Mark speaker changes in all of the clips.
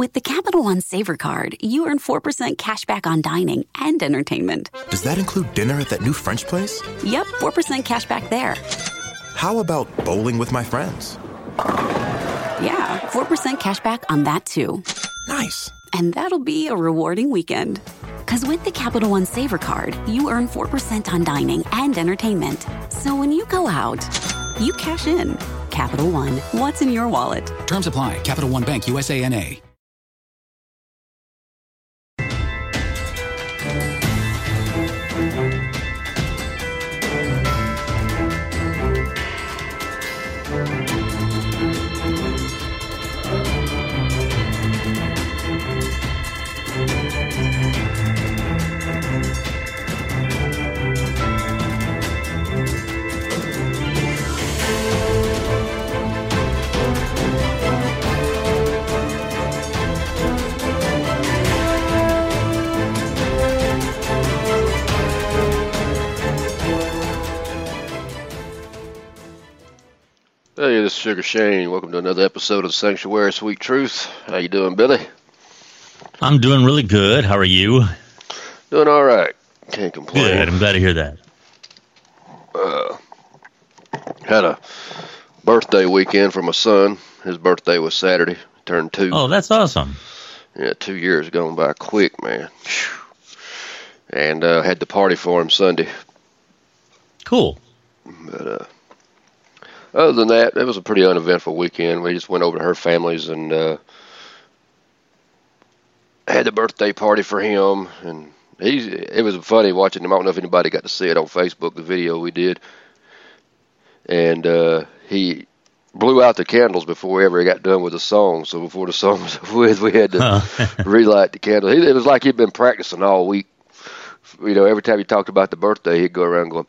Speaker 1: With the Capital One Savor card, you earn 4% cash back on dining and entertainment.
Speaker 2: Does that include dinner at that new French place?
Speaker 1: Yep, 4% cash back there.
Speaker 2: How about bowling with my friends?
Speaker 1: Yeah, 4% cash back on that too.
Speaker 2: Nice.
Speaker 1: And that'll be a rewarding weekend. Because with the Capital One Savor card, you earn 4% on dining and entertainment. So when you go out, you cash in. Capital One, what's in your wallet?
Speaker 3: Terms apply. Capital One Bank USA
Speaker 4: Sugar Shane. Welcome to another episode of Sanctuary Sweet Truth. How you doing, Billy?
Speaker 5: I'm doing really good. How are you?
Speaker 4: Doing all right. Can't complain.
Speaker 5: Good. I'm glad to hear that.
Speaker 4: Uh, had a birthday weekend for my son. His birthday was Saturday. Turned two.
Speaker 5: Oh, that's awesome.
Speaker 4: Yeah, two years gone by quick, man. And uh, had the party for him Sunday.
Speaker 5: Cool.
Speaker 4: But uh, other than that, it was a pretty uneventful weekend. We just went over to her family's and uh, had the birthday party for him. And he's it was funny watching him. I don't know if anybody got to see it on Facebook, the video we did. And uh, he blew out the candles before we ever got done with the song. So before the song was with, we had to relight the candles. He, it was like he'd been practicing all week. You know, every time he talked about the birthday, he'd go around going.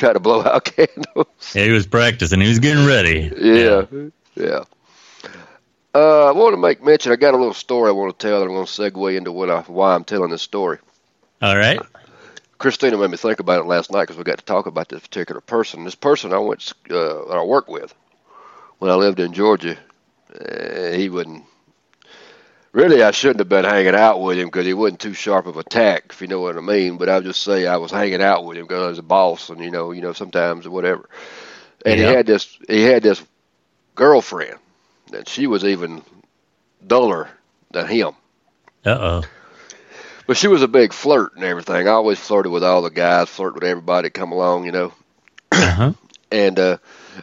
Speaker 4: Try to blow out candles.
Speaker 5: Yeah, he was practicing. He was getting ready.
Speaker 4: Yeah, yeah. Uh, I want to make mention. I got a little story I want to tell, and I'm going to segue into what I, why I'm telling this story.
Speaker 5: All right.
Speaker 4: Christina made me think about it last night because we got to talk about this particular person. This person I went, uh, I worked with when I lived in Georgia. Uh, he wouldn't. Really, I shouldn't have been hanging out with him because he wasn't too sharp of a tack, if you know what I mean. But I'll just say I was hanging out with him because I was a boss, and you know, you know, sometimes whatever. And
Speaker 5: Yeah.
Speaker 4: he had this, he had this girlfriend, and she was even duller than him.
Speaker 5: Uh oh.
Speaker 4: But she was a big flirt and everything. I always flirted with all the guys, flirted with everybody that come along, you know.
Speaker 5: Uh huh.
Speaker 4: And uh,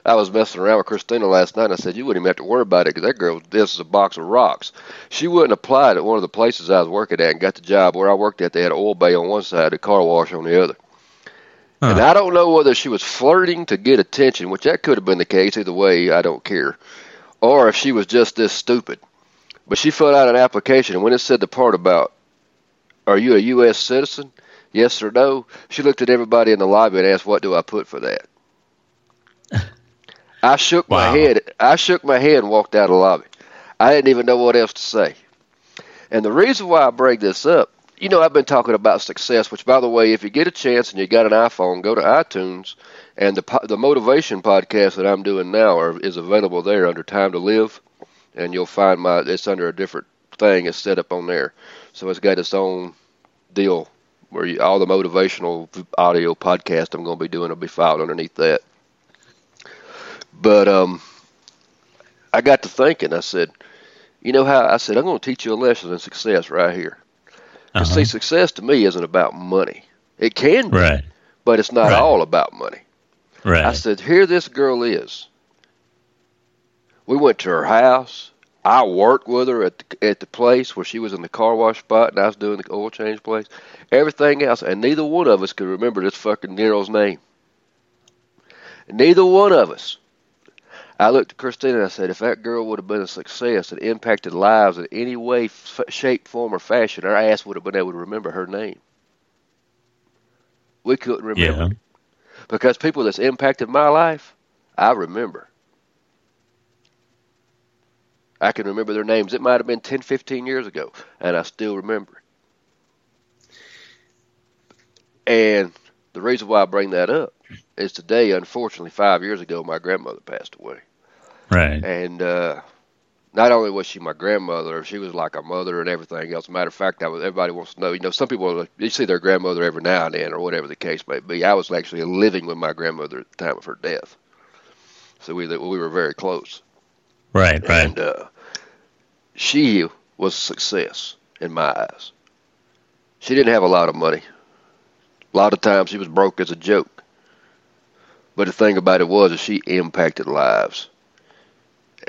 Speaker 4: I was messing around with Christina last night. and I said, "You wouldn't even have to worry about it because that girl, this is a box of rocks." She wouldn't apply at one of the places I was working at and got the job where I worked at. They had an oil bay on one side, a car wash on the other. And I don't know whether she was flirting to get attention, which that could have been the case. Either way, I don't care. Or if she was just this stupid. But she filled out an application, and when it said the part about, "Are you a U.S. citizen?" Yes or no, she looked at everybody in the lobby and asked, "What do I put for that?" I shook my head. I shook my head and walked out of the lobby. I didn't even know what else to say. And the reason why I bring this up, you know, I've been talking about success. Which, by the way, if you get a chance and you got an iPhone, go to iTunes, and the the motivation podcast that I'm doing now are, is available there under Time to Live, and you'll find my it's under a different thing. It's set up on there, so it's got its own deal where you, all the motivational audio podcast I'm going to be doing will be filed underneath that. But um, I got to thinking. I said, you know how I said I'm going to teach you a lesson in success right here.
Speaker 5: Uh-huh.
Speaker 4: See, success to me isn't about money. It can be,
Speaker 5: Right.
Speaker 4: but it's not
Speaker 5: Right.
Speaker 4: all about money. I said, here this girl is. We went to her house. I worked with her at the, at the place where she was in the car wash spot, and I was doing the oil change place. Everything else, and neither one of us could remember this fucking girl's name. Neither one of us. I looked at Christina and I said, if that girl would have been a success and impacted lives in any way, f- shape, form, or fashion, our ass would have been able to remember her name. We couldn't remember
Speaker 5: Yeah.
Speaker 4: because people that's impacted my life, I remember. I can remember their names. It might have been 10, 15 years ago, and I still remember. And the reason why I bring that up is today, unfortunately, five years ago, my grandmother passed away.
Speaker 5: Right.
Speaker 4: And uh, not only was she my grandmother, she was like a mother and everything else. Matter of fact, I was, everybody wants to know. You know, some people you see their grandmother every now and then, or whatever the case may be. I was actually living with my grandmother at the time of her death, so we we were very close.
Speaker 5: Right. Right.
Speaker 4: And uh, she was a success in my eyes. She didn't have a lot of money. A lot of times she was broke as a joke. But the thing about it was, is she impacted lives.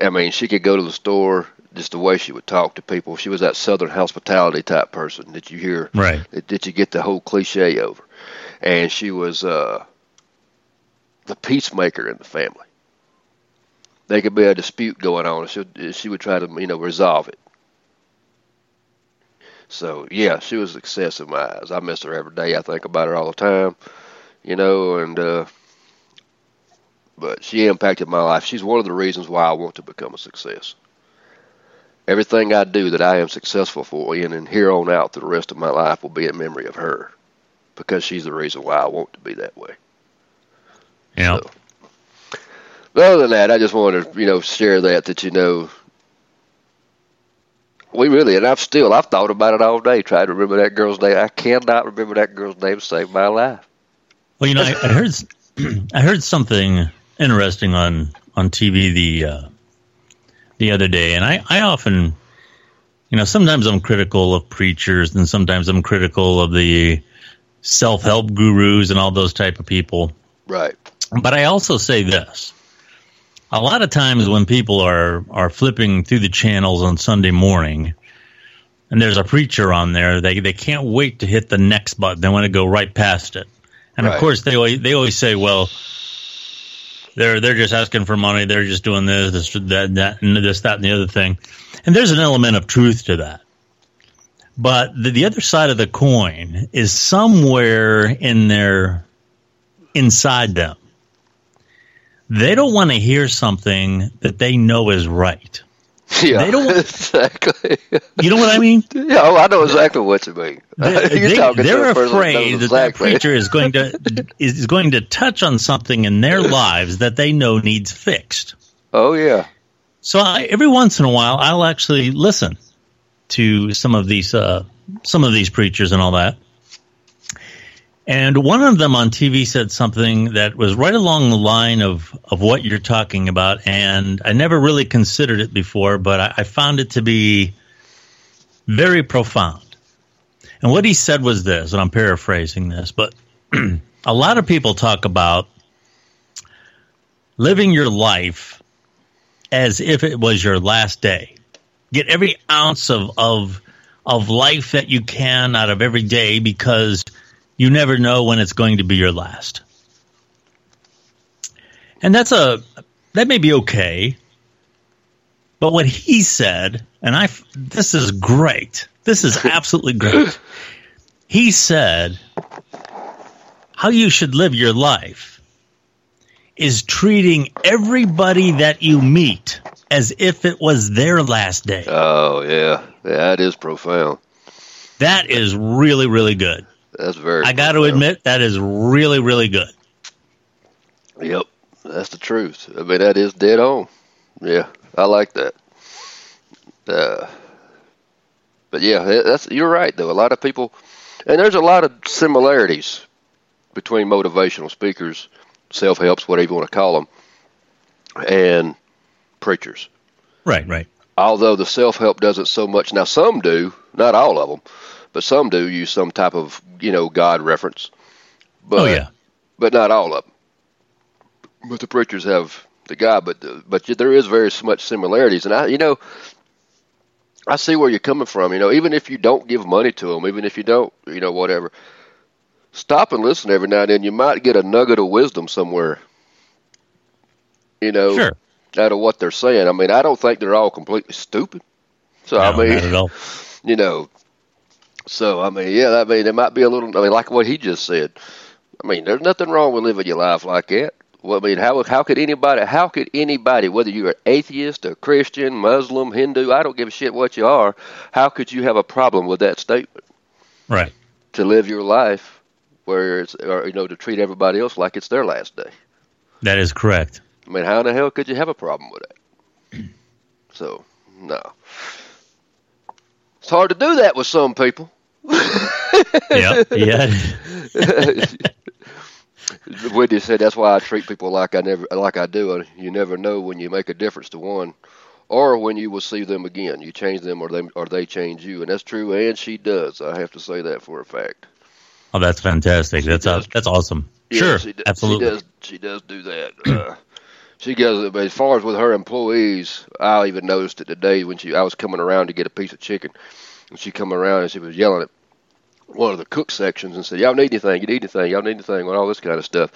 Speaker 4: I mean, she could go to the store just the way she would talk to people. She was that Southern hospitality type person that you hear
Speaker 5: Right.
Speaker 4: that, that you get the whole cliche over. And she was uh, the peacemaker in the family. There could be a dispute going on, and she she would try to you know resolve it. So yeah, she was a success in my eyes. I miss her every day. I think about her all the time, you know, and uh, but she impacted my life. She's one of the reasons why I want to become a success. Everything I do that I am successful for, and then here on out, through the rest of my life will be in memory of her, because she's the reason why I want to be that way.
Speaker 5: Yeah.
Speaker 4: So, but other than that, I just wanted to, you know, share that that you know, we really, and I've still, I've thought about it all day, trying to remember that girl's name. I cannot remember that girl's name to save my life.
Speaker 5: Well, you know, I, I heard I heard something interesting on on TV the uh, the other day, and I I often, you know, sometimes I'm critical of preachers, and sometimes I'm critical of the self help gurus and all those type of people.
Speaker 4: Right.
Speaker 5: But I also say this. A lot of times when people are, are flipping through the channels on Sunday morning and there's a preacher on there, they, they can't wait to hit the next button. They want to go right past it. And
Speaker 4: Right.
Speaker 5: of course they always, they always say, well, they're, they're just asking for money. They're just doing this, this, that, that, and this, that, and the other thing. And there's an element of truth to that. But the, the other side of the coin is somewhere in their, inside them they don't want to hear something that they know is right.
Speaker 4: Yeah.
Speaker 5: They don't-
Speaker 4: exactly.
Speaker 5: You know what I mean?
Speaker 4: yeah, oh, I know exactly what you mean.
Speaker 5: They,
Speaker 4: You're
Speaker 5: they,
Speaker 4: talking to
Speaker 5: are
Speaker 4: that
Speaker 5: afraid that that
Speaker 4: exactly.
Speaker 5: preacher is going to is going to touch on something in their lives that they know needs fixed.
Speaker 4: Oh yeah.
Speaker 5: So I, every once in a while, I'll actually listen to some of these uh, some of these preachers and all that. And one of them on TV said something that was right along the line of, of what you're talking about. And I never really considered it before, but I, I found it to be very profound. And what he said was this, and I'm paraphrasing this, but a lot of people talk about living your life as if it was your last day. Get every ounce of, of, of life that you can out of every day because you never know when it's going to be your last. And that's a, that may be okay. But what he said, and I, this is great. This is absolutely great. He said, how you should live your life is treating everybody that you meet as if it was their last day.
Speaker 4: Oh yeah. Yeah, that is profound.
Speaker 5: That is really, really good.
Speaker 4: That's very.
Speaker 5: I got to admit, that is really, really good.
Speaker 4: Yep, that's the truth. I mean, that is dead on. Yeah, I like that. Uh, but yeah, that's you're right though. A lot of people, and there's a lot of similarities between motivational speakers, self helps, whatever you want to call them, and preachers.
Speaker 5: Right, right.
Speaker 4: Although the self help doesn't so much now, some do, not all of them, but some do use some type of you know God reference. But,
Speaker 5: oh, yeah.
Speaker 4: but not all of them. But the preachers have the God, but the, but there is very much similarities, and I, you know, I see where you're coming from. You know, even if you don't give money to them, even if you don't, you know, whatever, stop and listen every now and then. You might get a nugget of wisdom somewhere. You know,
Speaker 5: Sure.
Speaker 4: out of what they're saying. I mean, I don't think they're all completely stupid. So
Speaker 5: No,
Speaker 4: I mean,
Speaker 5: not at all.
Speaker 4: you know, so I mean, yeah, I mean, it might be a little. I mean, like what he just said. I mean, there's nothing wrong with living your life like that. Well, I mean, how how could anybody? How could anybody, whether you're an atheist, a Christian, Muslim, Hindu, I don't give a shit what you are, how could you have a problem with that statement?
Speaker 5: Right.
Speaker 4: To live your life where it's, or you know, to treat everybody else like it's their last day.
Speaker 5: That is correct.
Speaker 4: I mean, how in the hell could you have a problem with that? So, no. It's hard to do that with some people.
Speaker 5: Yeah. Yeah.
Speaker 4: Whitney said that's why I treat people like I never like I do. You never know when you make a difference to one, or when you will see them again. You change them, or they or they change you, and that's true. And she does. I have to say that for a fact.
Speaker 5: Oh, that's fantastic. That's uh, that's awesome.
Speaker 4: Yeah,
Speaker 5: sure.
Speaker 4: she,
Speaker 5: Absolutely.
Speaker 4: She does. She does do that. Uh, she does. But as far as with her employees, I even noticed it today when she I was coming around to get a piece of chicken, and she come around and she was yelling at one of the cook sections and said, "Y'all need anything? You need anything? Y'all need anything?" And all this kind of stuff.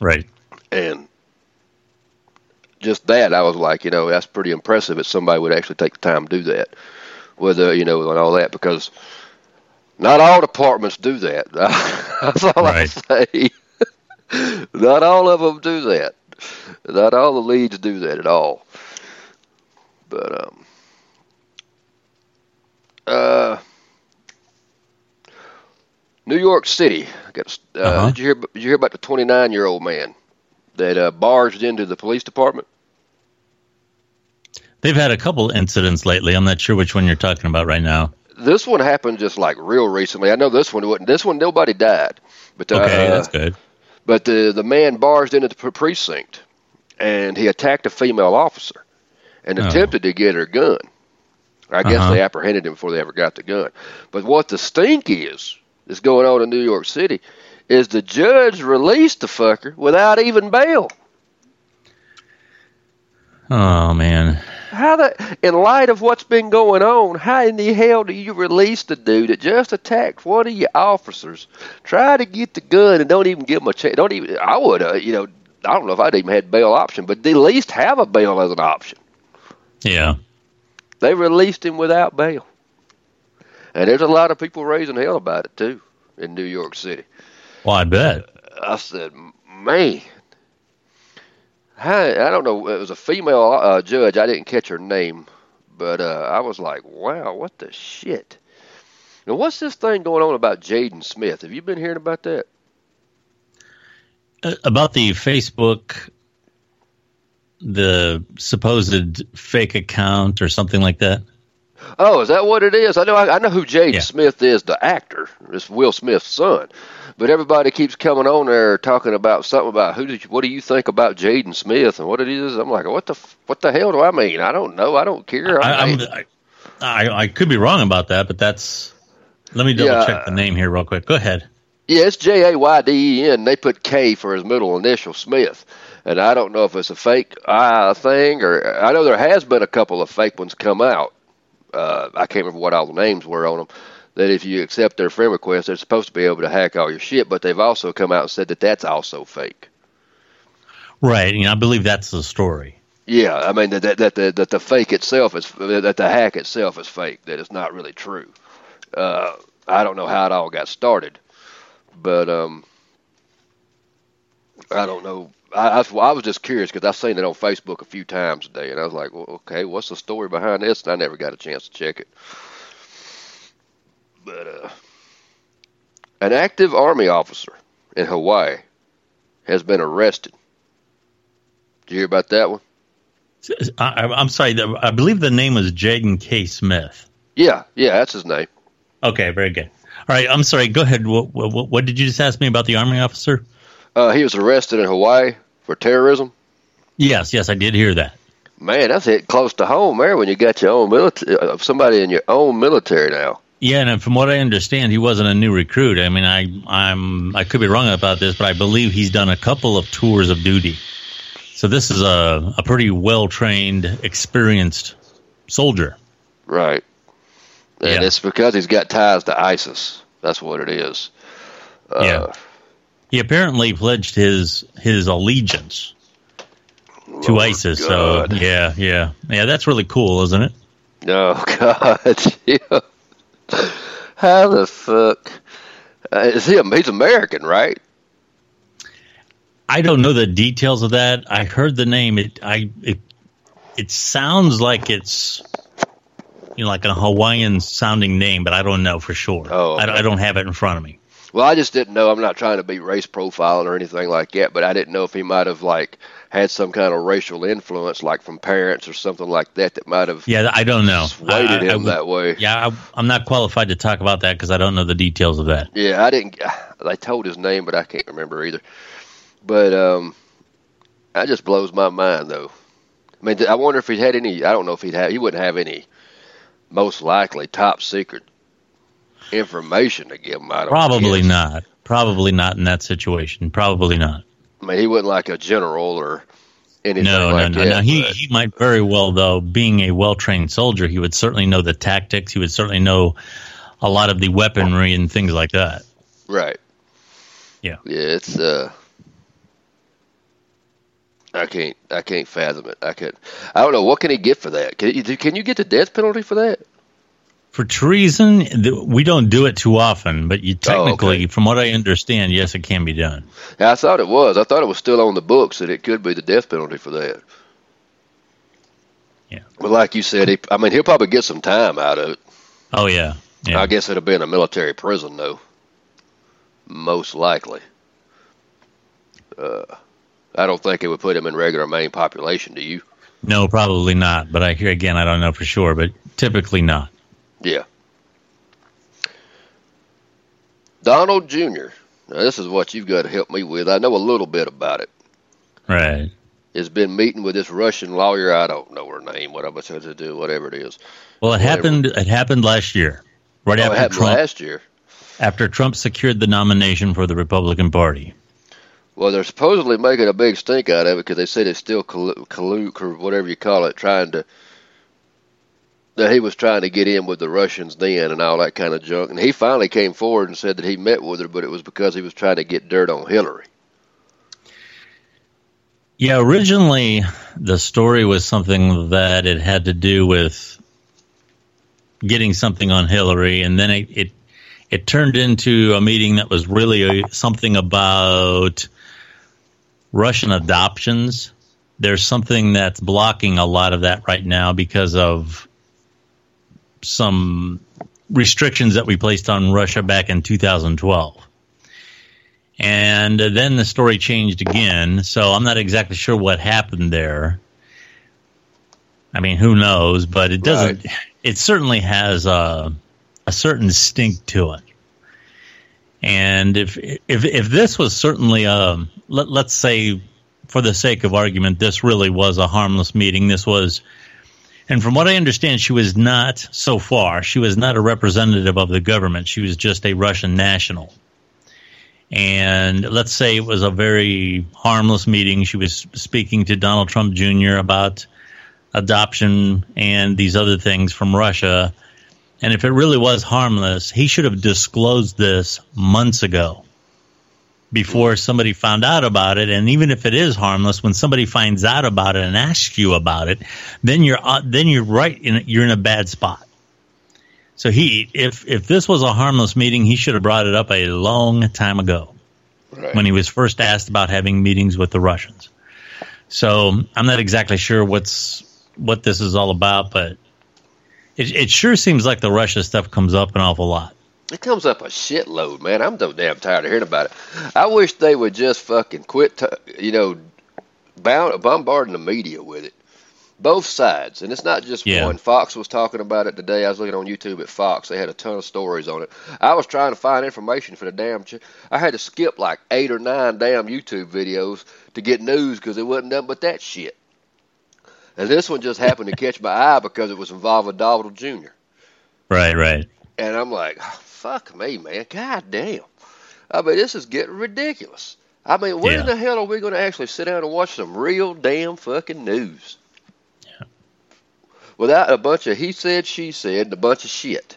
Speaker 5: Right.
Speaker 4: And just that, I was like, you know, that's pretty impressive that somebody would actually take the time to do that, whether you know, and all that, because not all departments do that. that's all
Speaker 5: Right.
Speaker 4: I say. not all of them do that. Not all the leads do that at all. But um, uh, New York City. Uh,
Speaker 5: Uh-huh.
Speaker 4: Did you hear? Did you hear about the 29 year old man that uh, barged into the police department?
Speaker 5: They've had a couple incidents lately. I'm not sure which one you're talking about right now.
Speaker 4: This one happened just like real recently. I know this one wouldn't. This one nobody died, but uh,
Speaker 5: Okay, that's good.
Speaker 4: But the the man barged into the precinct, and he attacked a female officer, and
Speaker 5: Oh.
Speaker 4: attempted to get her gun. I guess
Speaker 5: Uh-huh.
Speaker 4: they apprehended him before they ever got the gun. But what the stink is, is going on in New York City, is the judge released the fucker without even bail.
Speaker 5: Oh man.
Speaker 4: How the, in light of what's been going on, how in the hell do you release the dude that just attacked one of your officers, try to get the gun and don't even give him a chance? Don't even. I would, uh, you know, I don't know if I'd even had bail option, but at least have a bail as an option.
Speaker 5: Yeah.
Speaker 4: They released him without bail, and there's a lot of people raising hell about it too in New York City.
Speaker 5: Well, I bet.
Speaker 4: I said, man. I, I don't know. It was a female uh, judge. I didn't catch her name, but uh, I was like, wow, what the shit? Now, what's this thing going on about Jaden Smith? Have you been hearing about that?
Speaker 5: Uh, about the Facebook, the supposed fake account or something like that.
Speaker 4: Oh, is that what it is? I know. I, I know who Jaden
Speaker 5: Yeah.
Speaker 4: Smith is, the actor. It's Will Smith's son. But everybody keeps coming on there talking about something about who did you, what do you think about Jaden Smith and what it is. I'm like, what the f- what the hell do I mean? I don't know. I don't care.
Speaker 5: I,
Speaker 4: I,
Speaker 5: I, I could be wrong about that, but that's. Let me double
Speaker 4: Yeah.
Speaker 5: check the name here real quick. Go ahead.
Speaker 4: Yeah, it's J A Y D E N. They put K for his middle initial, Smith. And I don't know if it's a fake uh, thing or I know there has been a couple of fake ones come out. Uh, I can't remember what all the names were on them. That if you accept their friend request, they're supposed to be able to hack all your shit. But they've also come out and said that that's also fake.
Speaker 5: Right. You know, I believe that's the story.
Speaker 4: Yeah, I mean that that that the, that the fake itself is that the hack itself is fake. That it's not really true. Uh, I don't know how it all got started, but um, I don't know. I, I, I was just curious because I've seen it on Facebook a few times today, and I was like, well, okay, what's the story behind this? And I never got a chance to check it. But uh, an active Army officer in Hawaii has been arrested. Did you hear about that one?
Speaker 5: I, I'm sorry. I believe the name was Jayden K. Smith.
Speaker 4: Yeah, yeah, that's his name.
Speaker 5: Okay, very good. All right. I'm sorry. Go ahead. What, what, what did you just ask me about the Army officer?
Speaker 4: Uh, he was arrested in Hawaii for terrorism.
Speaker 5: Yes, yes, I did hear that.
Speaker 4: Man, that's hit close to home there when you got your own military, uh, somebody in your own military now.
Speaker 5: Yeah, and from what I understand, he wasn't a new recruit. I mean, I I'm I could be wrong about this, but I believe he's done a couple of tours of duty. So this is a a pretty well trained, experienced soldier.
Speaker 4: Right. And
Speaker 5: Yeah.
Speaker 4: it's because he's got ties to ISIS. That's what it is. Uh,
Speaker 5: Yeah. He apparently pledged his his allegiance to
Speaker 4: Lord
Speaker 5: ISIS.
Speaker 4: God.
Speaker 5: So yeah, yeah, yeah. That's really cool, isn't it?
Speaker 4: Oh God, yeah. How the fuck uh, is he? He's American, right?
Speaker 5: I don't know the details of that. I heard the name. It I it it sounds like it's you know like a Hawaiian sounding name, but I don't know for sure.
Speaker 4: Oh,
Speaker 5: I. I don't have it in front of me.
Speaker 4: Well, I just didn't know. I'm not trying to be race profiling or anything like that, but I didn't know if he might have like had some kind of racial influence, like from parents or something like that, that might have
Speaker 5: Yeah, I don't know.
Speaker 4: swayed
Speaker 5: I- I- I
Speaker 4: him
Speaker 5: would-
Speaker 4: that way.
Speaker 5: Yeah, I, I'm not qualified to talk about that because I don't know the details of that.
Speaker 4: Yeah, I didn't. They told his name, but I can't remember either. But um, that just blows my mind, though. I mean, I wonder if he had any. I don't know if he'd have. He wouldn't have any. Most likely, top secret information to give him. I
Speaker 5: Probably
Speaker 4: guess.
Speaker 5: not. Probably not in that situation. Probably not.
Speaker 4: I mean, he wasn't like a general or anything
Speaker 5: No,
Speaker 4: like
Speaker 5: no, no,
Speaker 4: that.
Speaker 5: no. He he might very well, though, being a well trained soldier, he would certainly know the tactics. He would certainly know a lot of the weaponry and things like that.
Speaker 4: Right.
Speaker 5: Yeah.
Speaker 4: Yeah, it's uh I can't I can't fathom it. I could I don't know what can he get for that? Can you can you get the death penalty for that?
Speaker 5: For treason, we don't do it too often, but you technically,
Speaker 4: okay.
Speaker 5: from what I understand, yes, it can be done.
Speaker 4: Yeah, I thought it was. I thought it was still on the books that it could be the death penalty for that.
Speaker 5: Yeah.
Speaker 4: But like you said, he, I mean, he'll probably get some time out of it.
Speaker 5: Oh yeah, yeah.
Speaker 4: I guess it'll be in a military prison, though. Most likely. Uh, I don't think it would put him in regular main population. Do you?
Speaker 5: No, probably not. But I hear again, I don't know for sure, but typically not.
Speaker 4: Yeah. Donald Jr. Now, this is what you've got to help me with. I know a little bit about it.
Speaker 5: Right.
Speaker 4: Has been meeting with this Russian lawyer. I don't know her name. What I'm supposed to do, whatever it is.
Speaker 5: Well, it
Speaker 4: Whatever.
Speaker 5: happened. It happened last year, right
Speaker 4: Oh, it
Speaker 5: after
Speaker 4: happened
Speaker 5: Trump.
Speaker 4: last year.
Speaker 5: After Trump secured the nomination for the Republican Party.
Speaker 4: Well, they're supposedly making a big stink out of it because they said it's still collude, or whatever you call it, trying to. That he was trying to get in with the Russians then and all that kind of junk. And he finally came forward and said that he met with her, but it was because he was trying to get dirt on Hillary.
Speaker 5: Yeah, originally the story was something that it had to do with getting something on Hillary, and then it it, it turned into a meeting that was really a, something about Russian adoptions. There's something that's blocking a lot of that right now because of some restrictions that we placed on Russia back in 2012. And uh, then the story changed again, so I'm not exactly sure what happened there. I mean, who knows? But it doesn't. It certainly has a, a certain stink to it. And if if if this was certainly a let, let's say, for the sake of argument, this really was a harmless meeting. This was, and from what I understand, she was not so far. She was not a representative of the government. She was just a Russian national and let's say it was a very harmless meeting. She was speaking to Donald Trump Jr. about adoption and these other things from Russia. And if it really was harmless, he should have disclosed this months ago before somebody found out about it. And even if it is harmless, when somebody finds out about it and asks you about it, then you're uh, then you're right in you're in a bad spot. So he, if if this was a harmless meeting, he should have brought it up a long time ago
Speaker 4: Right.
Speaker 5: when he was first asked about having meetings with the Russians. So I'm not exactly sure what's what this is all about, but it, it sure seems like the Russia stuff comes up an awful lot.
Speaker 4: It comes up a shitload, man. I'm so damn tired of hearing about it. I wish they would just fucking quit, t- you know, bound, bombarding the media with it. Both sides, and it's not just
Speaker 5: Yeah.
Speaker 4: one. Fox was talking about it today. I was looking on YouTube at Fox. They had a ton of stories on it. I was trying to find information for the damn. Ch- I had to skip like eight or nine damn YouTube videos to get news because it wasn't nothing but that shit. And this one just happened to catch my eye because it was involving Donald Jr.
Speaker 5: Right, right.
Speaker 4: And I'm like, oh, fuck me, man. God damn. I mean, this is getting ridiculous. I mean, when
Speaker 5: Yeah.
Speaker 4: the hell are we going to actually sit down and watch some real damn fucking news? Without a bunch of he said, she said, and a bunch of shit.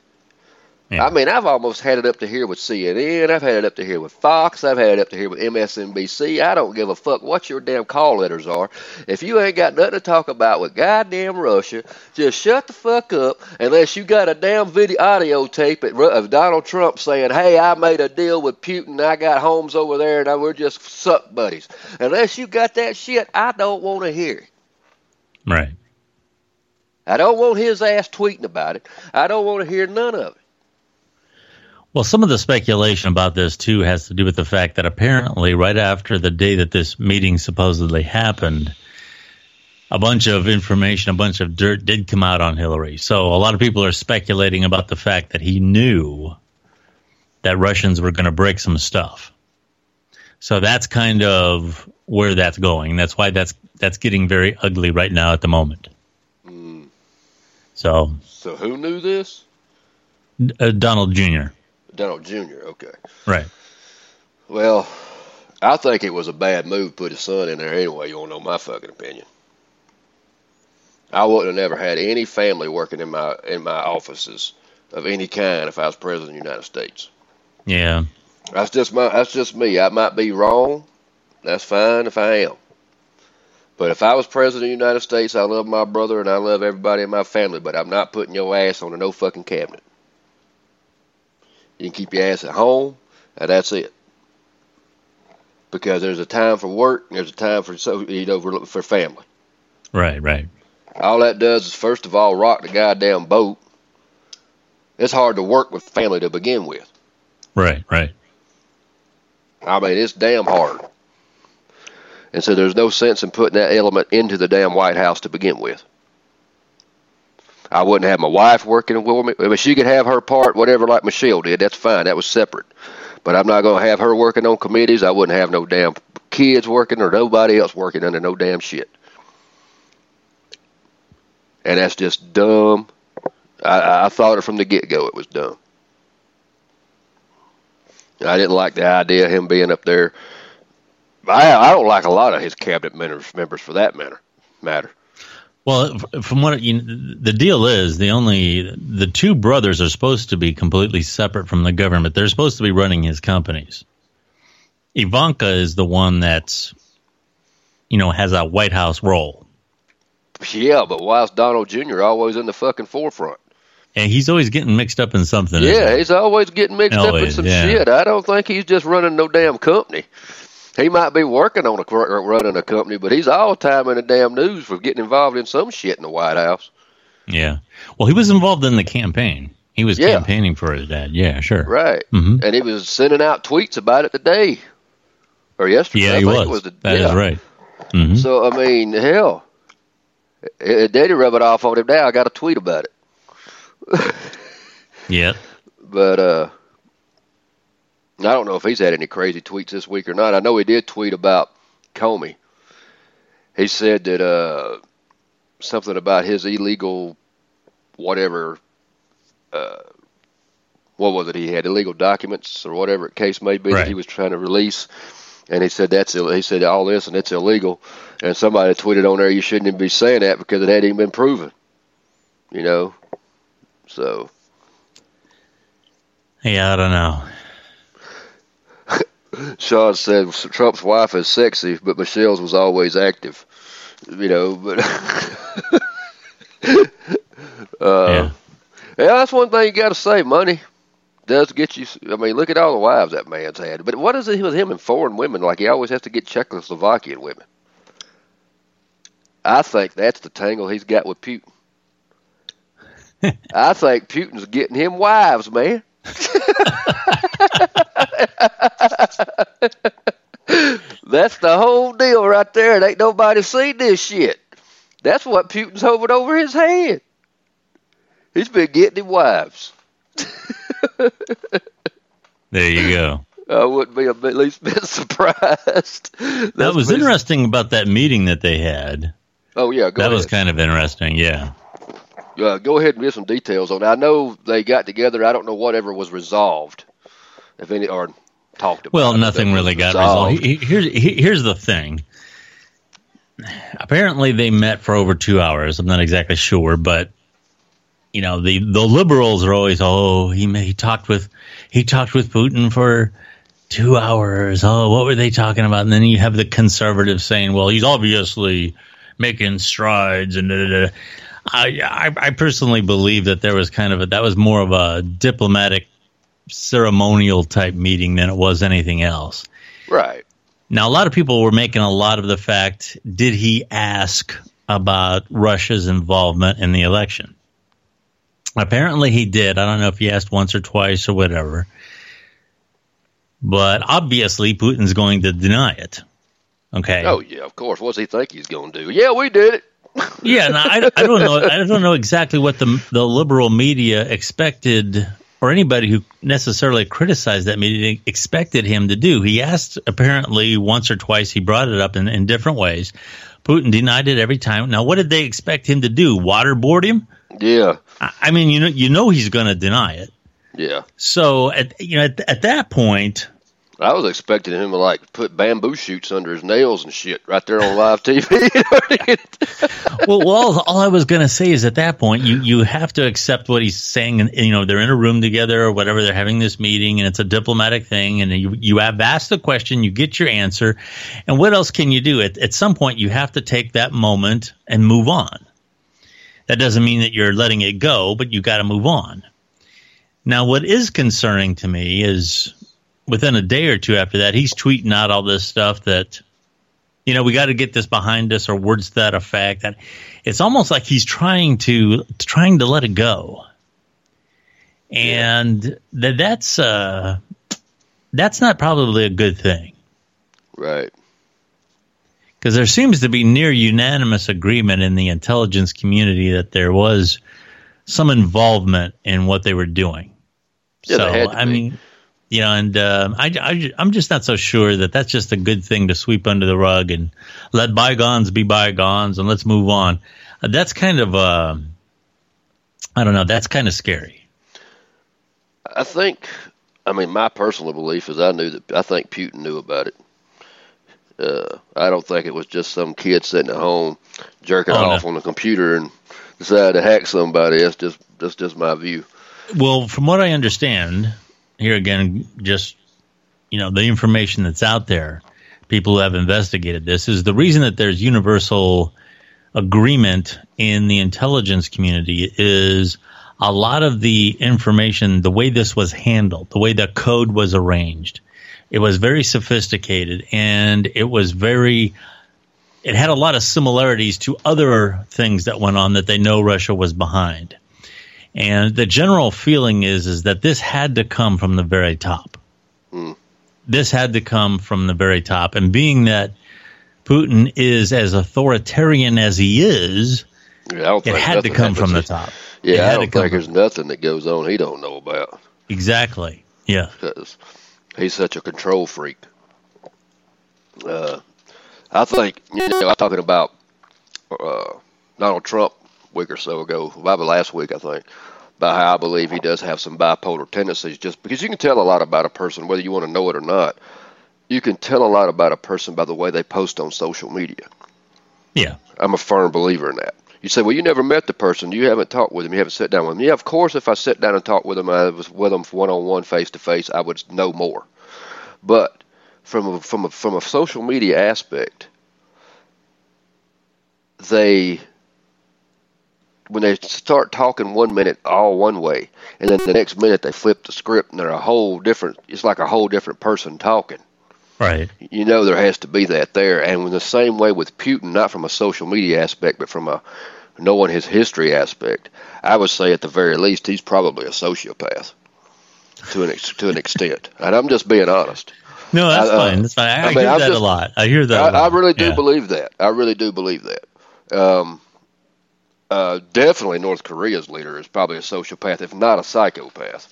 Speaker 5: Yeah.
Speaker 4: I mean, I've almost had it up to here with CNN. I've had it up to here with Fox. I've had it up to here with MSNBC. I don't give a fuck what your damn call letters are. If you ain't got nothing to talk about with goddamn Russia, just shut the fuck up unless you got a damn video audio tape of Donald Trump saying, "Hey, I made a deal with Putin. I got homes over there, and we're just suck buddies." Unless you got that shit, I don't want to hear it.
Speaker 5: Right.
Speaker 4: I don't want his ass tweeting about it. I don't want to hear none of it.
Speaker 5: Well, some of the speculation about this too has to do with the fact that apparently, right after the day that this meeting supposedly happened, a bunch of information, a bunch of dirt did come out on Hillary. So a lot of people are speculating about the fact that he knew that Russians were going to break some stuff. So that's kind of where that's going. That's why that's that's getting very ugly right now at the moment. So,
Speaker 4: So who knew this?
Speaker 5: uh, Donald Jr.
Speaker 4: Donald Jr. Okay.
Speaker 5: Right.
Speaker 4: Well, I think it was a bad move to put his son in there anyway. You to know my fucking opinion? I wouldn't have never had any family working in my in my offices of any kind if I was president of the United States.
Speaker 5: Yeah.
Speaker 4: That's just my that's just me. I might be wrong. That's fine if I am. But if I was president of the United States, I love my brother and I love everybody in my family, but I'm not putting your ass on a no fucking cabinet. You can keep your ass at home, and that's it. Because there's a time for work, and there's a time for so you know for, for family.
Speaker 5: Right. Right.
Speaker 4: All that does is first of all rock the goddamn boat. It's hard to work with family to begin with.
Speaker 5: Right. Right.
Speaker 4: I mean, it's damn hard. And so there's no sense in putting that element into the damn White House to begin with. I wouldn't have my wife working with me. Mean, she could have her part, whatever, like Michelle did. That's fine. That was separate. But I'm not going to have her working on committees. I wouldn't have no damn kids working or nobody else working under no damn shit. And that's just dumb. I, I thought it from the get go. It was dumb. I didn't like the idea of him being up there. I I don't like a lot of his cabinet members, members for that matter. Matter.
Speaker 5: Well, from what you, the deal is, the only the two brothers are supposed to be completely separate from the government. They're supposed to be running his companies. Ivanka is the one that's, you know, has a White House role,
Speaker 4: Yeah, but why's Donald Jr. always in the fucking forefront?
Speaker 5: and he's always getting mixed up in something.
Speaker 4: Yeah,
Speaker 5: he?
Speaker 4: he's always getting mixed up in some
Speaker 5: yeah.
Speaker 4: shit. I don't think he's just running no damn company. He might be working on a running a company, but he's all time in the damn news for getting involved in some shit in the White House.
Speaker 5: yeah. Well, he was involved in the campaign. He was
Speaker 4: Yeah.
Speaker 5: campaigning for his dad. Yeah, sure.
Speaker 4: Right.
Speaker 5: Mhm.
Speaker 4: And he was sending out tweets about it today. Or yesterday.
Speaker 5: Yeah,
Speaker 4: I
Speaker 5: he
Speaker 4: think
Speaker 5: was.
Speaker 4: It was the,
Speaker 5: That is
Speaker 4: yeah.
Speaker 5: right. hmm
Speaker 4: So I mean, hell, Daddy rub it off on him now. I got a tweet about it,
Speaker 5: Yeah.
Speaker 4: but uh, I don't know if he's had any crazy tweets this week or not. I know he did tweet about Comey. He said that uh, something about his illegal, whatever. Uh, what was it? He had illegal documents or whatever the case may be
Speaker 5: Right.
Speaker 4: that he was trying to release. And he said that's Ill- he said all this and it's illegal. And somebody tweeted on there you shouldn't even be saying that because it hadn't even been proven. You know, so
Speaker 5: Yeah, I don't know.
Speaker 4: Sean said Trump's wife is sexy, but Michelle's was always active. You know, but uh,
Speaker 5: yeah.
Speaker 4: yeah, that's one thing you got to say. Money does get you. I mean, look at all the wives that man's had. But what is it with him and foreign women? Like he always has to get Czechoslovakian women. I think that's the tangle he's got with Putin. I think Putin's getting him wives, man. That's the whole deal right there. And ain't nobody seen this shit. That's what Putin's hovered over his head. He's been getting wives.
Speaker 5: There you go.
Speaker 4: I wouldn't be at least bit surprised.
Speaker 5: That was interesting about that meeting that they had.
Speaker 4: Oh yeah, go
Speaker 5: that
Speaker 4: ahead.
Speaker 5: was kind of interesting. Yeah.
Speaker 4: Uh, go ahead and give some details on it. I know they got together. I don't know whatever was resolved, if any, or talked about.
Speaker 5: Well, nothing really got resolved. He- he- Here's here's the thing. Apparently, they met for over two hours. I'm not exactly sure, but you know the the liberals are always oh he he talked with he talked with Putin for two hours. Oh, what were they talking about? And then you have the conservatives saying, well, he's obviously making strides and da, da, da. I, I I personally believe that there was kind of a that was more of a diplomatic ceremonial type meeting than it was anything else.
Speaker 4: Right.
Speaker 5: Now, a lot of people were making a lot of the fact did he ask about Russia's involvement in the election? Apparently, he did. I don't know if he asked once or twice or whatever. But obviously, Putin's going to deny it. Okay.
Speaker 4: Oh yeah, of course. What's he think he's going to do? Yeah, we did it.
Speaker 5: Yeah, no, I, I don't know. I don't know exactly what the the liberal media expected, or anybody who necessarily criticized that meeting expected him to do. He asked apparently once or twice. He brought it up in, in different ways. Putin denied it every time. Now, what did they expect him to do? Waterboard him?
Speaker 4: Yeah.
Speaker 5: I, I mean, you know, you know, he's going to deny it.
Speaker 4: Yeah.
Speaker 5: So at you know at, at that point,
Speaker 4: I was expecting him to like put bamboo shoots under his nails and shit right there on live TV.
Speaker 5: well, well, all I was going to say is at that point, you you have to accept what he's saying. And you know, they're in a room together or whatever. They're having this meeting, and it's a diplomatic thing. And you you have asked the question, you get your answer, and what else can you do? At at some point, you have to take that moment and move on. That doesn't mean that you're letting it go, but you got to move on. Now, what is concerning to me is within a day or two after that, he's tweeting out all this stuff that, you know, we got to get this behind us, or words to that effect. That it's almost like he's trying to trying to let it go, and that that's uh, that's not probably a good thing,
Speaker 4: right?
Speaker 5: Because there seems to be near unanimous agreement in the intelligence community that there was some involvement in what they were doing.
Speaker 4: Yeah,
Speaker 5: so
Speaker 4: I
Speaker 5: be. mean you know, and um, I, I, I'm just not so sure that that's just a good thing to sweep under the rug and let bygones be bygones and let's move on. Uh, that's kind of, uh, I don't know, that's kind of scary.
Speaker 4: I think, I mean, my personal belief is I knew that, I think Putin knew about it. Uh, I don't think it was just some kid sitting at home jerking oh, off no. on the computer and decided to hack somebody. That's just, that's just my view.
Speaker 5: Well, from what I understand, here again, just you know, the information that's out there, people who have investigated this is the reason that there's universal agreement in the intelligence community is a lot of the information, the way this was handled, the way the code was arranged, it was very sophisticated and it was very it had a lot of similarities to other things that went on that they know Russia was behind. And the general feeling is is that this had to come from the very top. Mm. This had to come from the very top. And being that Putin is as authoritarian as he is,
Speaker 4: yeah,
Speaker 5: it had to come from the top.
Speaker 4: Yeah, I don't think there's nothing that goes on he don't know about.
Speaker 5: Exactly. Yeah.
Speaker 4: Because he's such a control freak. Uh, I think you know, I'm talking about uh, Donald Trump week or so ago, about last week, I think, about how I believe he does have some bipolar tendencies. Just because you can tell a lot about a person, whether you want to know it or not. You can tell a lot about a person by the way they post on social media.
Speaker 5: Yeah,
Speaker 4: I'm a firm believer in that. You say, well, you never met the person, you haven't talked with him, you haven't sat down with him. Yeah, of course, if I sit down and talk with him, I was with him one on one, face to face, I would know more. But from a, from a, from a social media aspect, they when they start talking one minute all one way, and then the next minute they flip the script and they're a whole different. It's like a whole different person talking.
Speaker 5: Right.
Speaker 4: You know there has to be that there, and in the same way with Putin, not from a social media aspect, but from a knowing his history aspect, I would say at the very least he's probably a sociopath to an ex- to an extent, and I'm just being honest.
Speaker 5: No, that's I, uh, fine. That's fine. I, I, I mean, hear that just, a lot. I hear that.
Speaker 4: I, really do yeah. believe that. I really do believe that. Um, uh, definitely North Korea's leader is probably a sociopath, if not a psychopath,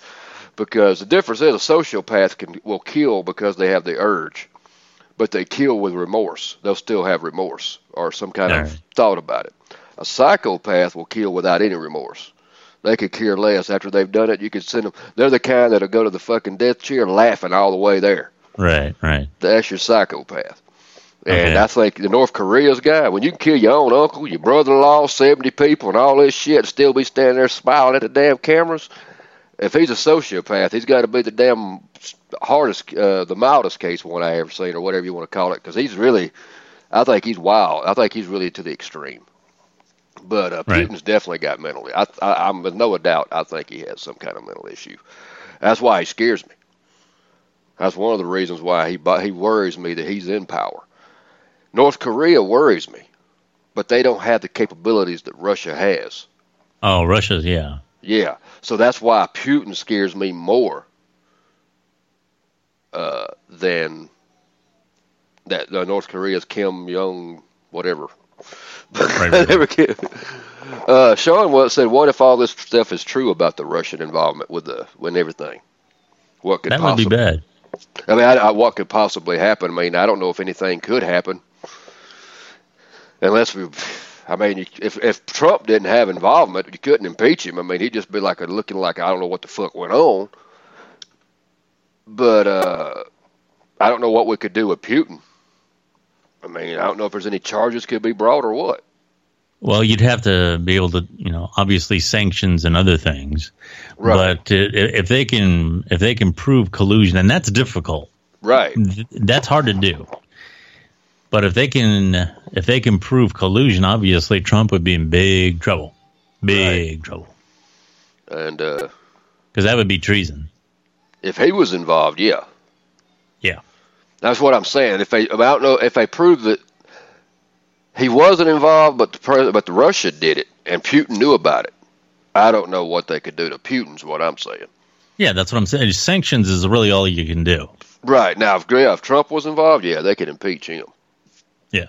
Speaker 4: because the difference is a sociopath can will kill because they have the urge, but they kill with remorse. They'll still have remorse or some kind of thought about it. A psychopath will kill without any remorse. They could care less after they've done it. You could send them. They're the kind that'll go to the fucking death chair laughing all the way there.
Speaker 5: Right, right.
Speaker 4: That's your psychopath. And
Speaker 5: Okay.
Speaker 4: I think the North Korea's guy, when you can kill your own uncle, your brother-in-law, seventy people, and all this shit, and still be standing there smiling at the damn cameras. If he's a sociopath, he's got to be the damn hardest, uh, the mildest case one I ever seen, or whatever you want to call it, because he's really, I think he's wild. I think he's really to the extreme. But uh,
Speaker 5: Right.
Speaker 4: Putin's definitely got mentally. I, I, I'm with no doubt. I think he has some kind of mental issue. That's why he scares me. That's one of the reasons why he he worries me that he's in power. North Korea worries me, but they don't have the capabilities that Russia has.
Speaker 5: Oh, Russia's yeah.
Speaker 4: Yeah, so that's why Putin scares me more uh, than that uh, North Korea's Kim Jong whatever.
Speaker 5: Right, right,
Speaker 4: Never uh, Sean once said, "What if all this stuff is true about the Russian involvement with the with everything? What could
Speaker 5: That would be bad.
Speaker 4: I mean, I, I, what could possibly happen? I mean, I don't know if anything could happen unless we. I mean, if if Trump didn't have involvement, you couldn't impeach him. I mean, he'd just be like looking like I don't know what the fuck went on. But uh, I don't know what we could do with Putin. I mean, I don't know if there's any charges could be brought or what.
Speaker 5: Well, you'd have to be able to, you know, obviously sanctions and other things.
Speaker 4: Right.
Speaker 5: But if they can, if they can prove collusion, and that's difficult.
Speaker 4: Right.
Speaker 5: That's hard to do. But if they can, if they can prove collusion, obviously Trump would be in big trouble, big trouble,
Speaker 4: And uh,
Speaker 5: because that would be treason.
Speaker 4: if he was involved, yeah.
Speaker 5: Yeah.
Speaker 4: That's what I'm saying. If they, I don't know if they prove that he wasn't involved, but the pres- but the Russia did it, and Putin knew about it. I don't know what they could do to Putin's what I'm saying.
Speaker 5: Yeah, that's what I'm saying. Sanctions is really all you can do.
Speaker 4: Right now, if, yeah, if Trump was involved, yeah, they could impeach him.
Speaker 5: Yeah.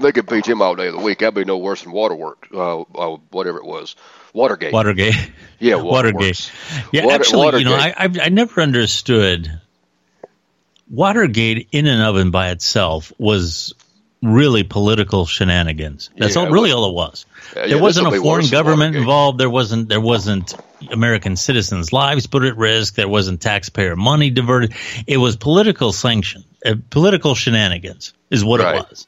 Speaker 4: They could impeach him all day of the week. That'd be no worse than Waterworks, uh, uh, whatever it was, Watergate.
Speaker 5: Watergate.
Speaker 4: yeah,
Speaker 5: Watergate. Yeah,
Speaker 4: Water-
Speaker 5: actually, you know, I, I I never understood Watergate in and of and by itself was really political shenanigans. That's
Speaker 4: Yeah,
Speaker 5: all, really all it was.
Speaker 4: Yeah, yeah,
Speaker 5: there wasn't a foreign government involved. There wasn't there wasn't American citizens' lives put at risk. There wasn't taxpayer money diverted. It was political sanction, uh, political shenanigans is what
Speaker 4: Right.
Speaker 5: it was.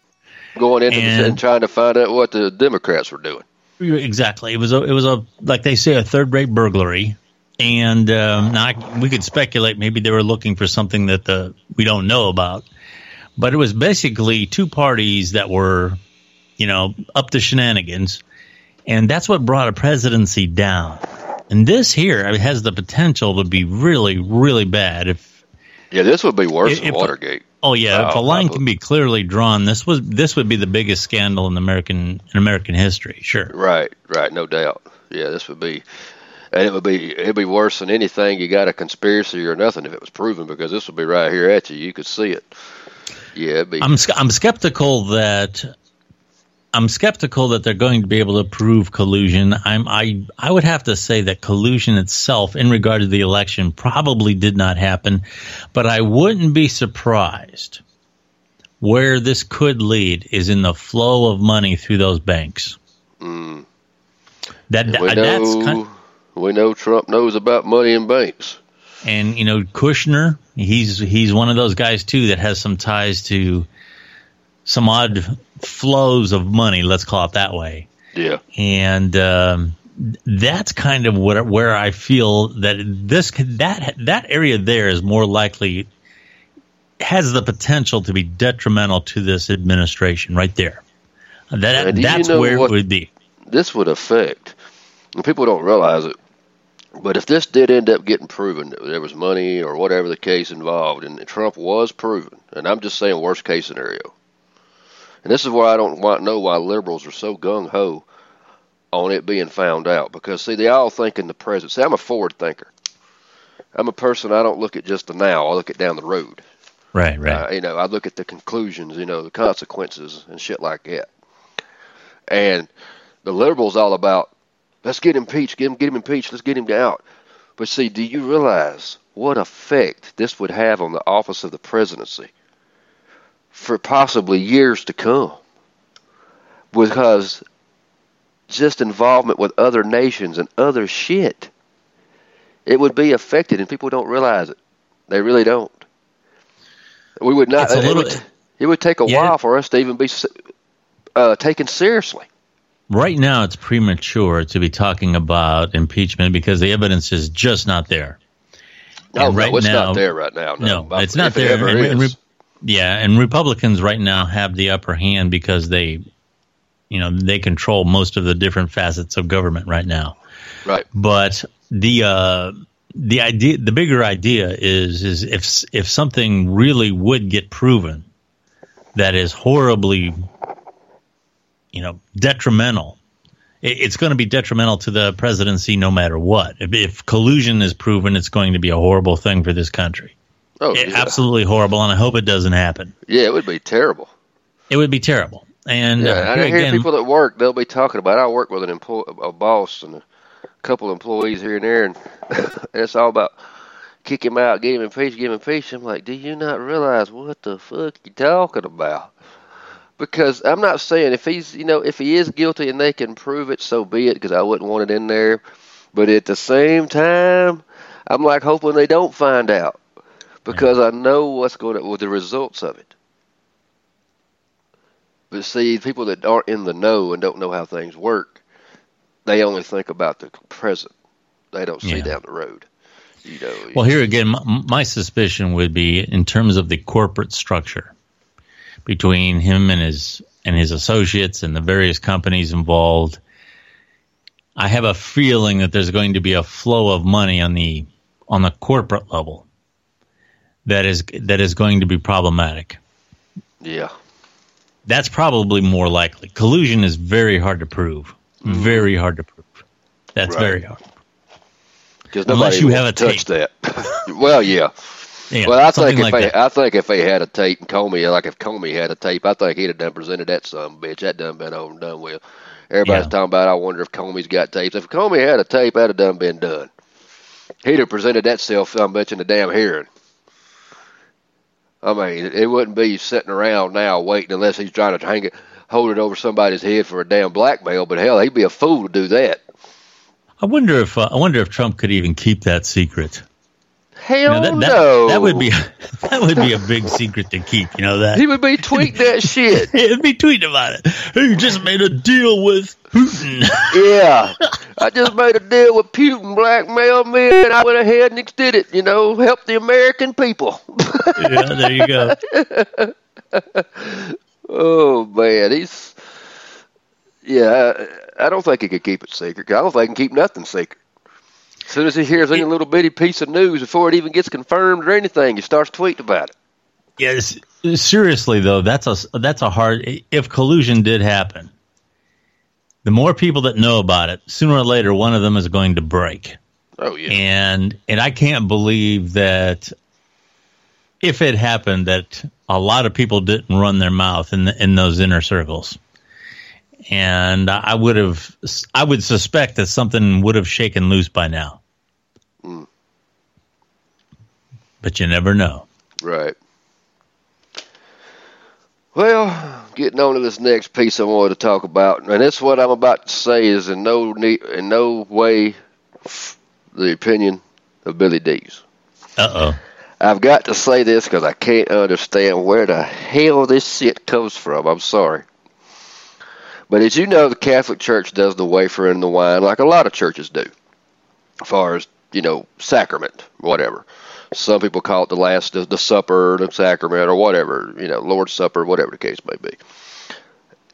Speaker 4: Going into
Speaker 5: And-
Speaker 4: the, and trying to find out what the Democrats were doing.
Speaker 5: Exactly. It was a it was a like they say a third rate burglary, and um, now I, we could speculate maybe they were looking for something that the we don't know about, but it was basically two parties that were, you know, up to shenanigans, and that's what brought a presidency down. And this here has the potential to be really really bad if
Speaker 4: Yeah, this would be worse
Speaker 5: If-
Speaker 4: than
Speaker 5: if-
Speaker 4: Watergate.
Speaker 5: Oh yeah, if a line
Speaker 4: probably.
Speaker 5: can be clearly drawn, this was this would be the biggest scandal in American in American history. Sure.
Speaker 4: Right, right, no doubt. Yeah, this would be, and it would be, it'd be worse than anything. You got a conspiracy or nothing if it was proven, because this would be right here at you. You could see it. Yeah, it'd be.
Speaker 5: I'm I'm skeptical that I'm skeptical that they're going to be able to prove collusion. I'm I I would have to say that collusion itself, in regard to the election, probably did not happen, but I wouldn't be surprised. Where this could lead is in the flow of money through those banks.
Speaker 4: Mm.
Speaker 5: That
Speaker 4: we
Speaker 5: that's
Speaker 4: know,
Speaker 5: kind,
Speaker 4: we know Trump knows about money in banks.
Speaker 5: and you know Kushner, he's he's one of those guys too that has some ties to some odd flows of money. Let's call it that way.
Speaker 4: Yeah,
Speaker 5: and um, that's kind of what where I feel that this that that area there is more likely has the potential to be detrimental to this administration right there. That
Speaker 4: do you
Speaker 5: that's
Speaker 4: know
Speaker 5: where it would be.
Speaker 4: this would affect. People don't realize it, but if this did end up getting proven that there was money or whatever the case involved, and Trump was proven, and I'm just saying worst case scenario. And this is where I don't want, know why liberals are so gung ho on it being found out. Because see, they all think in the present. See, I'm a forward thinker. I'm a person. I don't look at just the now. I look at down the road.
Speaker 5: Right, right.
Speaker 4: Uh, you know, I look at the conclusions, you know, the consequences and shit like that. And the liberals all about let's get impeached, get him, get him impeached, let's get him out. But see, do you realize what effect this would have on the office of the presidency for possibly years to come? Because just involvement with other nations and other shit, it would be affected, and people don't realize it. They really don't. We would not.
Speaker 5: It's a
Speaker 4: it
Speaker 5: little-
Speaker 4: would- It would take a
Speaker 5: Yeah.
Speaker 4: while for us to even be uh, taken seriously.
Speaker 5: Right now, it's premature to be talking about impeachment because the evidence is just not there.
Speaker 4: No,
Speaker 5: right
Speaker 4: no, it's
Speaker 5: now-
Speaker 4: not there right now. No,
Speaker 5: No, it's not
Speaker 4: If
Speaker 5: there. And- and yeah, and Republicans right now have the upper hand because they, you know, they control most of the different facets of government right now.
Speaker 4: right.
Speaker 5: But the uh, the idea, the bigger idea is is if if something really would get proven that is horribly, you know, detrimental. it- It's going to be detrimental to the presidency no matter what. If, if collusion is proven, it's going to be a horrible thing for this country.
Speaker 4: Oh,
Speaker 5: It-
Speaker 4: yeah.
Speaker 5: absolutely horrible, and I hope it doesn't happen.
Speaker 4: Yeah, it would be terrible.
Speaker 5: It would be terrible. And
Speaker 4: Yeah,
Speaker 5: uh,
Speaker 4: I hear
Speaker 5: again,
Speaker 4: people that work, they'll be talking about. I work with an employ, a boss and a couple of employees here and there, and, it's all about kick him out, get him impeached, get him impeached. I'm like, do you not realize what the fuck you talking about? Because I'm not saying if he's, you know, if he is guilty and they can prove it, so be it. Because I wouldn't want it in there. But at the same time, I'm like hoping they don't find out because mm. I know what's going to with the results of it. But see, people that aren't in the know and don't know how things work, they only think about the present. They don't see
Speaker 5: Yeah.
Speaker 4: down the road. You know.
Speaker 5: Well, here again, my, my suspicion would be in terms of the corporate structure between him and his and his associates and the various companies involved. I have a feeling that there's going to be a flow of money on the on the corporate level that is that is going to be problematic.
Speaker 4: yeah.
Speaker 5: That's probably more likely. Collusion is very hard to prove. Mm-hmm. Very hard to prove. That's.
Speaker 4: Right.
Speaker 5: very hard. Unless you have a tape.
Speaker 4: that. well, yeah.
Speaker 5: Yeah,
Speaker 4: well, I think if
Speaker 5: like
Speaker 4: they,
Speaker 5: that.
Speaker 4: I think if they had a tape and Comey, like if Comey had a tape, I think he'd have done presented that some bitch. That done been over and done with. Everybody's
Speaker 5: Yeah.
Speaker 4: talking about. I wonder if Comey's got tapes. If Comey had a tape, that'd have done been done. He'd have presented that self. I'm betting the damn hearing. I mean, it wouldn't be sitting around now waiting unless he's trying to hang it, hold it over somebody's head for a damn blackmail. But hell, he'd be a fool to do that.
Speaker 5: I wonder if uh, I wonder if Trump could even keep that secret.
Speaker 4: Hell
Speaker 5: You know, that, that,
Speaker 4: no.
Speaker 5: that would be that would be a big secret to keep. You know that
Speaker 4: He would be tweeting that shit.
Speaker 5: It'd be tweeting about it. He just made a deal with Putin.
Speaker 4: Yeah, I just made a deal with Putin, blackmailed me, and I went ahead and extended it. You know, help the American people.
Speaker 5: yeah, there you go.
Speaker 4: oh man, he's yeah. I, I don't think he could keep it secret. I don't think he can keep nothing secret. As soon as he hears any little bitty piece of news before it even gets confirmed or anything, he starts tweeting about it.
Speaker 5: Yes, seriously though, that's a that's a hard. If collusion did happen, the more people that know about it, sooner or later, one of them is going to break.
Speaker 4: Oh yeah,
Speaker 5: and and I can't believe that if it happened that a lot of people didn't run their mouth in the, in those inner circles, and I would have I would suspect that something would have shaken loose by now,
Speaker 4: Mm.
Speaker 5: But you never know.
Speaker 4: right. Well, getting on to this next piece I wanted to talk about, and this what I'm about to say is in no in no way the opinion of Billy Dees.
Speaker 5: Uh oh.
Speaker 4: I've got to say this because I can't understand where the hell this shit comes from. I'm sorry. But as you know, the Catholic Church does the wafer and the wine like a lot of churches do, as far as, you know, sacrament, whatever. Some people call it the last, the, the supper, the sacrament, or whatever, you know, Lord's Supper, whatever the case may be.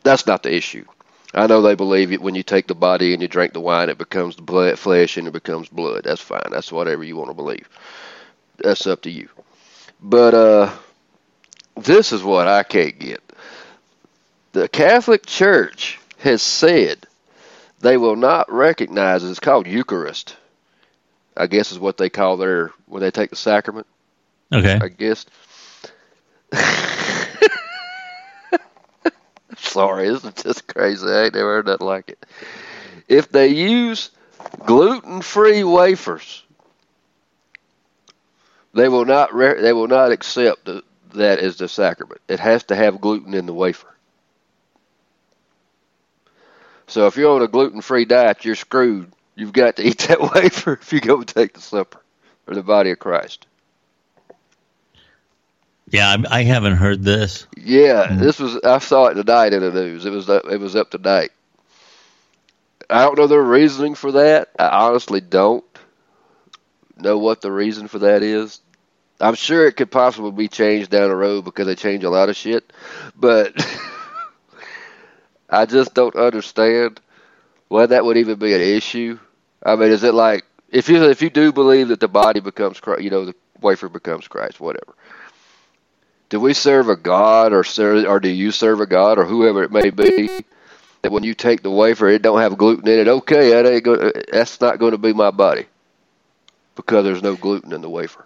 Speaker 4: That's not the issue. I know they believe it when you take the body and you drink the wine, it becomes the blood, flesh and it becomes blood. That's fine. That's whatever you want to believe that's up to you. But uh, this is what I can't get. The Catholic Church has said they will not recognize it. it's called Eucharist. I guess is what they call their when they take the sacrament.
Speaker 5: Okay.
Speaker 4: I guess. Sorry, this is just crazy. I ain't never heard nothing like it. If they use gluten-free wafers, they will not re- they will not accept the, that as the sacrament. It has to have gluten in the wafer. So if you're on a gluten-free diet, you're screwed. You've got to eat that wafer if you go take the supper or the body of Christ.
Speaker 5: Yeah, I, I haven't heard this.
Speaker 4: Yeah, hmm. this was I saw it tonight in the news. It was up, it was up tonight. I don't know the reasoning for that. I honestly don't know what the reason for that is. I'm sure it could possibly be changed down the road because they change a lot of shit, but I just don't understand why that would even be an issue. I mean, is it like if you if you do believe that the body becomes Christ, you know, the wafer becomes Christ, whatever. Do we serve a God, or serve, or do you serve a God, or whoever it may be? That when you take the wafer, it don't have gluten in it. Okay, that ain't go, that's not going to be my body because there's no gluten in the wafer.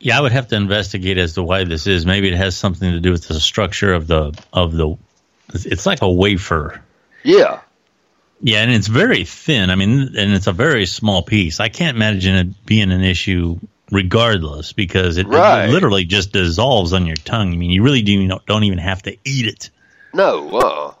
Speaker 5: Yeah, I would have to investigate as to why this is. Maybe it has something to do with the structure of the of the. It's like a wafer.
Speaker 4: Yeah,
Speaker 5: Yeah, and it's very thin. I mean, and it's a very small piece. I can't imagine it being an issue regardless because it, it literally just dissolves on your tongue. I mean, you really do not, don't even have to eat it.
Speaker 4: No, uh,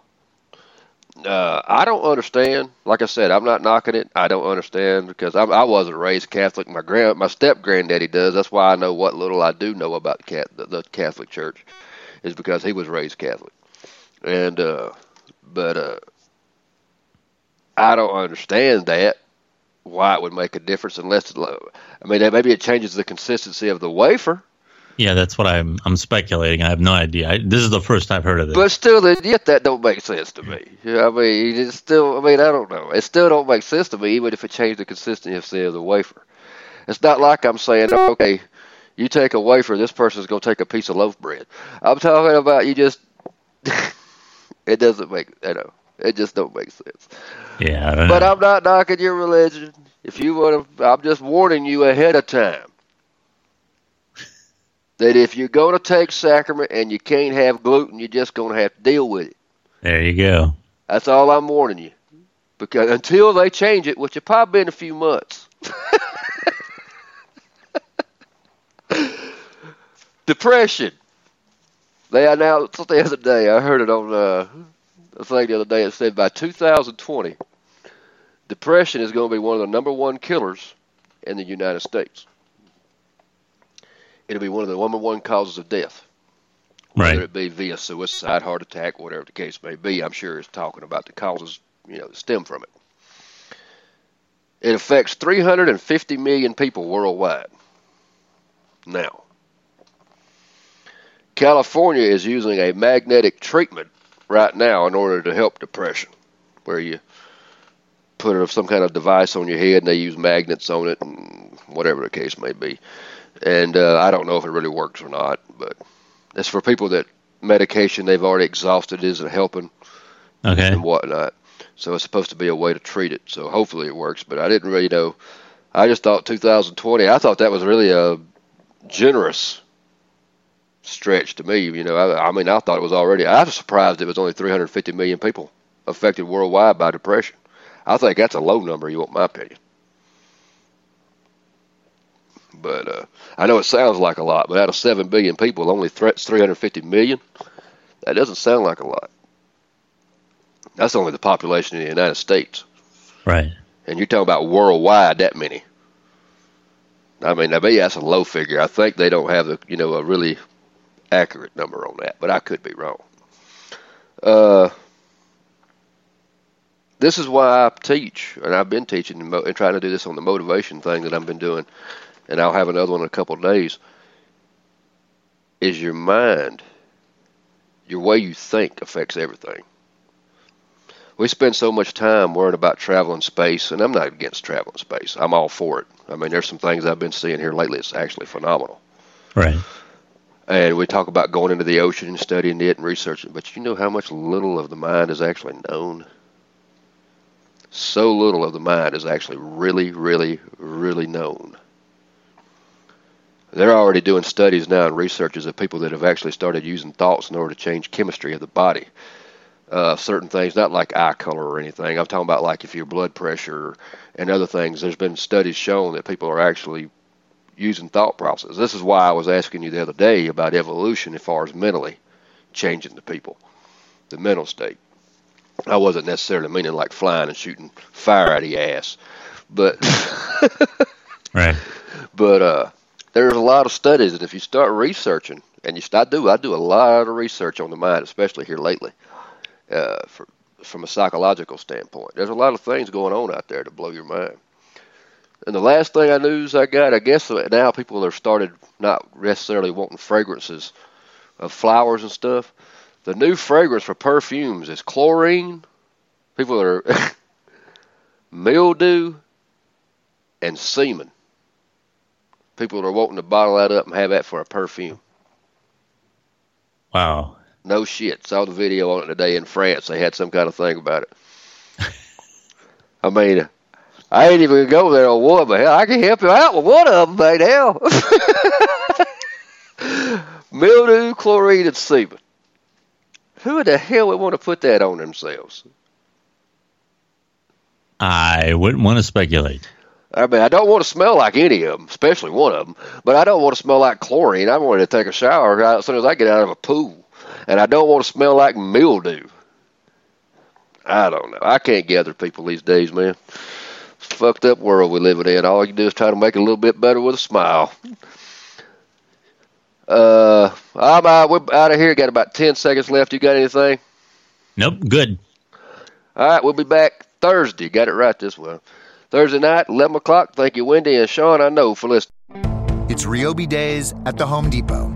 Speaker 4: uh, I don't understand. Like I said, I'm not knocking it. I don't understand because I, I wasn't raised Catholic. My grand, my step granddaddy does. That's why I know what little I do know about cat, the, the Catholic Church, is because he was raised Catholic. And uh, but uh, I don't understand that why it would make a difference unless it, I mean that maybe it changes the consistency of the wafer.
Speaker 5: Yeah, that's what I'm. I'm speculating. I have no idea. I, this is the first I've heard of this.
Speaker 4: But still, yet that don't make sense to me. Yeah, I mean, it's still. I mean, I don't know. It still don't make sense to me, even if it changed the consistency of the wafer. It's not like I'm saying, oh, okay, you take a wafer, this person's gonna take a piece of loaf bread. I'm talking about you just. it doesn't make. You know, it just don't make sense.
Speaker 5: yeah, I don't
Speaker 4: But
Speaker 5: know.
Speaker 4: I'm not knocking your religion. If you want to, I'm just warning you ahead of time that if you're going to take sacrament and you can't have gluten, you're just going to have to deal with it.
Speaker 5: there you go.
Speaker 4: That's all I'm warning you. Because until they change it, which will probably be in a few months. Depression. They announced the other day. I heard it on uh, thing the other day. It said by 2020, depression is going to be one of the number one killers in the United States. It'll be one of the number one causes of death whether
Speaker 5: Right.
Speaker 4: it be via suicide, heart attack, whatever the case may be. I'm sure it's talking about the causes, you know, that stem from it. It affects 350 million people worldwide. Now, California is using a magnetic treatment right now in order to help depression, where you put some kind of device on your head and they use magnets on it and whatever the case may be. And uh, I don't know if it really works or not, but it's for people that medication they've already exhausted isn't helping
Speaker 5: Okay.
Speaker 4: and whatnot. So it's supposed to be a way to treat it. So hopefully it works. But I didn't really know. I just thought 2020. I thought that was really a generous stretch to me. You know, I, I mean, I thought it was already. I was surprised it was only 350 million people affected worldwide by depression. I think that's a low number. You want my opinion? But uh, I know it sounds like a lot, but out of seven billion people, only threats 350 million. That doesn't sound like a lot. That's only the population in the United States,
Speaker 5: Right.
Speaker 4: and you're talking about worldwide that many. I mean, maybe that's a low figure. I think they don't have the you know a really accurate number on that, but I could be wrong. Uh, this is why I teach, and I've been teaching and, and trying to do this on the motivation thing that I've been doing, and I'll have another one in a couple of days. Is your mind, your way you think affects everything. We spend so much time worrying about traveling space, and I'm not against traveling space. I'm all for it. I mean, there's some things I've been seeing here lately. It's actually phenomenal.
Speaker 5: Right.
Speaker 4: And we talk about going into the ocean and studying it and researching, but you know how much little of the mind is actually known? So little of the mind is actually really, really, really known. They're already doing studies now and researches of people that have actually started using thoughts in order to change chemistry of the body. Uh, certain things, not like eye color or anything. I'm talking about like if your blood pressure and other things. There's been studies showing that people are actually using thought process. This is why I was asking you the other day about evolution as far as mentally changing the people, the mental state. I wasn't necessarily meaning like flying and shooting fire out of your ass, but
Speaker 5: Right.
Speaker 4: but uh, there's a lot of studies that if you start researching and you, I do I do a lot of research on the mind, especially here lately, uh, for, from a psychological standpoint. There's a lot of things going on out there to blow your mind. And the last thing I news I got, I guess now people have started not necessarily wanting fragrances of flowers and stuff. The new fragrance for perfumes is chlorine. People are mildew and semen. People are wanting to bottle that up and have that for a perfume.
Speaker 5: Wow.
Speaker 4: No shit. Saw the video on it today in France. They had some kind of thing about it. I mean, I ain't even gonna go there on one, but hell, I can help you out with one of them, mate. Hell, mildew, chlorine, and semen. Who the hell would want to put that on themselves?
Speaker 5: I wouldn't want to speculate.
Speaker 4: I mean, I don't want to smell like any of them, especially one of them. But I don't want to smell like chlorine. I want to take a shower as soon as I get out of a pool, and I don't want to smell like mildew. I don't know. I can't gather people these days, man. It's a fucked up world we live in. All you do is try to make it a little bit better with a smile. Uh, I'm out. We're out of here. Got about ten seconds left. You got anything?
Speaker 5: Nope. Good.
Speaker 4: All right, we'll be back Thursday. Got it right this one. Thursday night, 11 o'clock. Thank you, Wendy and Sean, I know, for listening.
Speaker 6: It's Ryobi Days at the Home Depot.